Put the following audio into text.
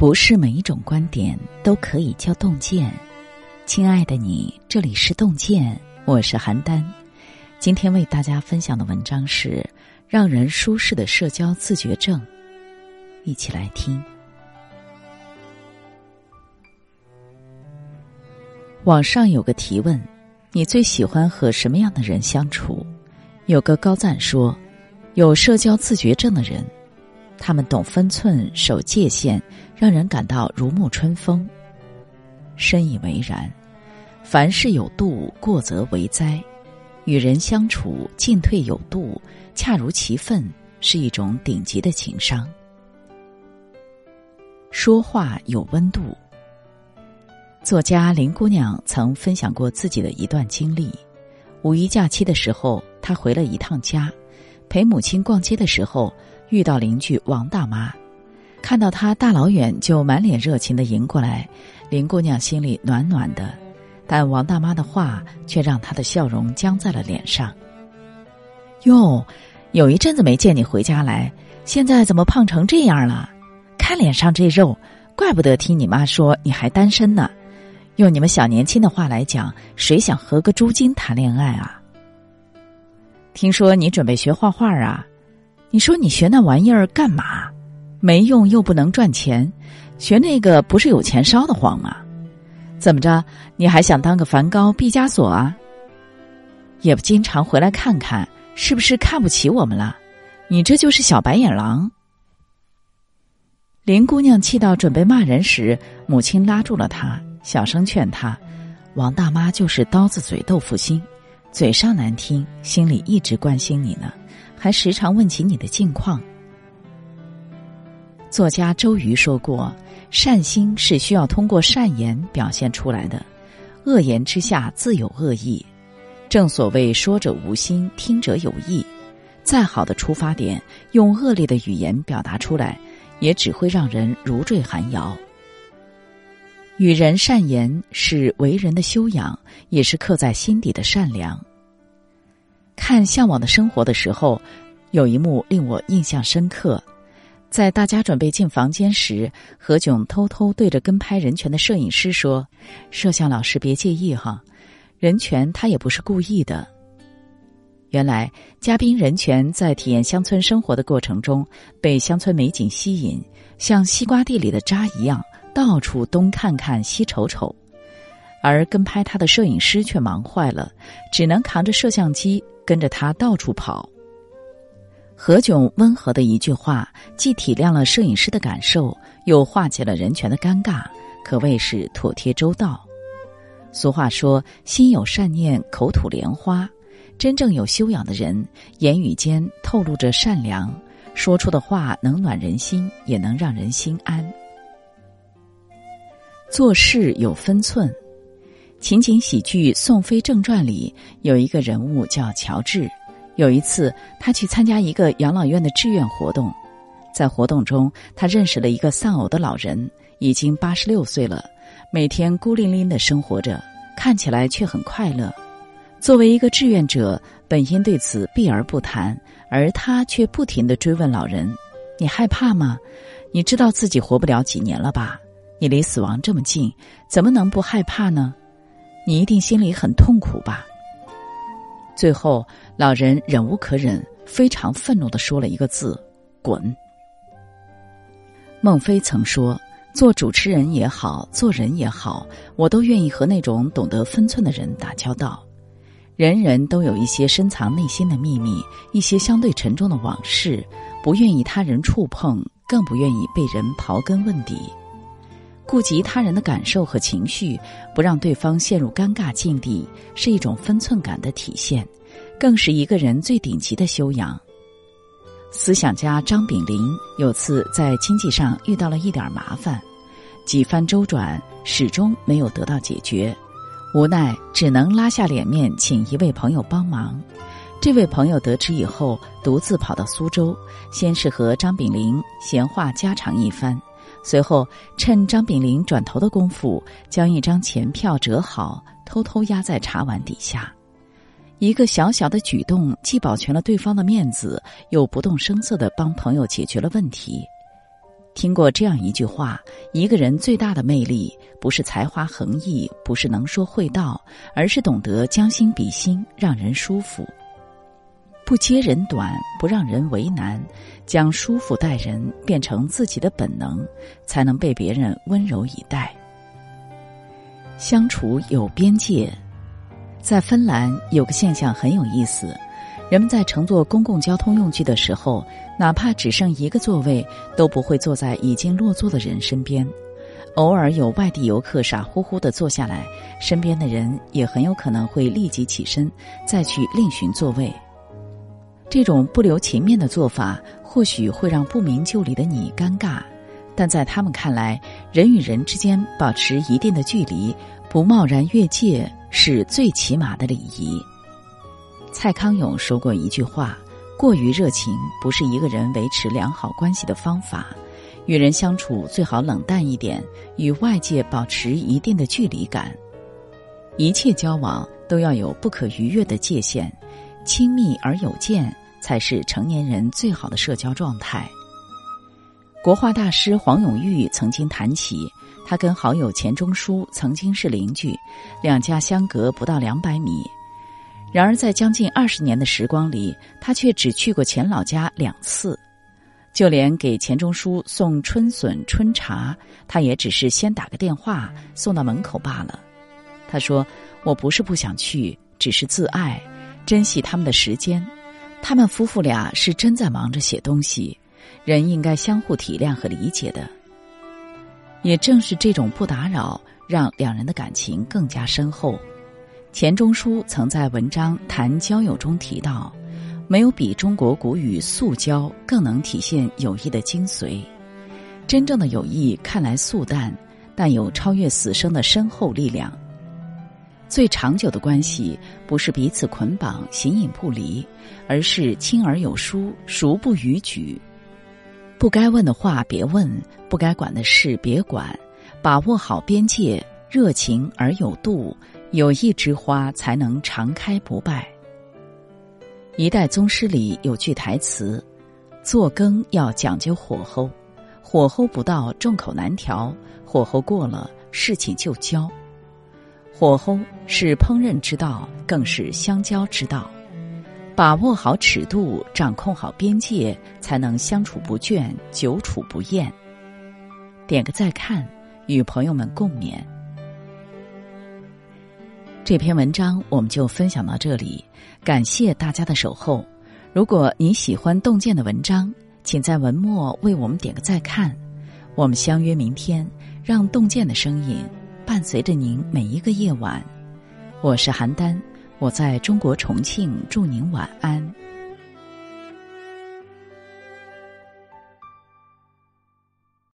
不是每一种观点都可以叫洞见。亲爱的你，这里是洞见，我是邯郸。今天为大家分享的文章是让人舒适的社交自觉症，一起来听。网上有个提问：你最喜欢和什么样的人相处？有个高赞说，有社交自觉症的人。他们懂分寸、守界限，让人感到如沐春风。深以为然，凡事有度，过则为灾。与人相处，进退有度，恰如其分，是一种顶级的情商。说话有温度。作家林姑娘曾分享过自己的一段经历：五一假期的时候，她回了一趟家，陪母亲逛街的时候。遇到邻居王大妈，看到她大老远就满脸热情的迎过来，林姑娘心里暖暖的，但王大妈的话却让她的笑容僵在了脸上。哟，有一阵子没见你回家来，现在怎么胖成这样了？看脸上这肉，怪不得听你妈说你还单身呢。用你们小年轻的话来讲，谁想和个猪精谈恋爱啊？听说你准备学画画啊？你说你学那玩意儿干嘛？没用又不能赚钱，学那个不是有钱烧得慌吗？怎么着？你还想当个梵高、毕加索啊？也不经常回来看看，是不是看不起我们了？你这就是小白眼狼！林姑娘气到准备骂人时，母亲拉住了她，小声劝她：“王大妈就是刀子嘴豆腐心，嘴上难听，心里一直关心你呢。”还时常问起你的近况。作家周瑜说过：“善心是需要通过善言表现出来的，恶言之下自有恶意。正所谓说者无心，听者有意。再好的出发点，用恶劣的语言表达出来，也只会让人如坠寒窑。与人善言是为人的修养，也是刻在心底的善良。”看《向往的生活》的时候，有一幕令我印象深刻。在大家准备进房间时，何炅偷偷对着跟拍任泉的摄影师说：“摄像老师别介意哈，任泉他也不是故意的。”原来，嘉宾任泉在体验乡村生活的过程中，被乡村美景吸引，像西瓜地里的渣一样，到处东看看西瞅瞅。而跟拍他的摄影师却忙坏了，只能扛着摄像机。跟着他到处跑。何炅温和的一句话，既体谅了摄影师的感受，又化解了人权的尴尬，可谓是妥帖周到。俗话说：“心有善念，口吐莲花。”真正有修养的人，言语间透露着善良，说出的话能暖人心，也能让人心安。做事有分寸。情景喜剧《宋飞正传》里有一个人物叫乔治。有一次，他去参加一个养老院的志愿活动，在活动中，他认识了一个丧偶的老人，已经八十六岁了，每天孤零零的生活着，看起来却很快乐。作为一个志愿者，本应对此避而不谈，而他却不停的追问老人：“你害怕吗？你知道自己活不了几年了吧？你离死亡这么近，怎么能不害怕呢？”你一定心里很痛苦吧？最后，老人忍无可忍，非常愤怒的说了一个字：“滚。”孟非曾说：“做主持人也好，做人也好，我都愿意和那种懂得分寸的人打交道。人人都有一些深藏内心的秘密，一些相对沉重的往事，不愿意他人触碰，更不愿意被人刨根问底。”顾及他人的感受和情绪，不让对方陷入尴尬境地，是一种分寸感的体现，更是一个人最顶级的修养。思想家张炳麟有次在经济上遇到了一点麻烦，几番周转始终没有得到解决，无奈只能拉下脸面请一位朋友帮忙。这位朋友得知以后，独自跑到苏州，先是和张炳麟闲话家常一番。随后，趁张炳林转头的功夫，将一张钱票折好，偷偷压在茶碗底下。一个小小的举动，既保全了对方的面子，又不动声色的帮朋友解决了问题。听过这样一句话：一个人最大的魅力，不是才华横溢，不是能说会道，而是懂得将心比心，让人舒服。不揭人短，不让人为难，将舒服待人变成自己的本能，才能被别人温柔以待。相处有边界，在芬兰有个现象很有意思。人们在乘坐公共交通用具的时候，哪怕只剩一个座位，都不会坐在已经落座的人身边。偶尔有外地游客傻乎乎的坐下来，身边的人也很有可能会立即起身，再去另寻座位。这种不留情面的做法，或许会让不明就里的你尴尬，但在他们看来，人与人之间保持一定的距离，不贸然越界，是最起码的礼仪。蔡康永说过一句话：“过于热情不是一个人维持良好关系的方法。与人相处最好冷淡一点，与外界保持一定的距离感。一切交往都要有不可逾越的界限，亲密而有间才是成年人最好的社交状态。”国画大师黄永玉曾经谈起，他跟好友钱钟书曾经是邻居，两家相隔不到两百米。然而，在将近二十年的时光里，他却只去过钱老家两次，就连给钱钟书送春笋、春茶，他也只是先打个电话送到门口罢了。他说：“我不是不想去，只是自爱，珍惜他们的时间。他们夫妇俩是真在忙着写东西，人应该相互体谅和理解的。也正是这种不打扰，让两人的感情更加深厚。”钱钟书曾在文章谈交友中提到，没有比中国古语“素交”更能体现友谊的精髓。真正的友谊看来素淡，但有超越死生的深厚力量。最长久的关系，不是彼此捆绑、形影不离，而是亲而有疏、熟不逾矩。不该问的话别问，不该管的事别管，把握好边界，热情而有度。友谊之花才能常开不败。一代宗师里有句台词：“做羹要讲究火候，火候不到众口难调，火候过了事情就焦。火候是烹饪之道，更是相交之道。把握好尺度，掌控好边界，才能相处不倦，久处不厌。”点个再看，与朋友们共勉。这篇文章我们就分享到这里，感谢大家的守候。如果你喜欢洞见的文章，请在文末为我们点个再看。我们相约明天，让洞见的声音伴随着您每一个夜晚。我是邯郸，我在中国重庆，祝您晚安。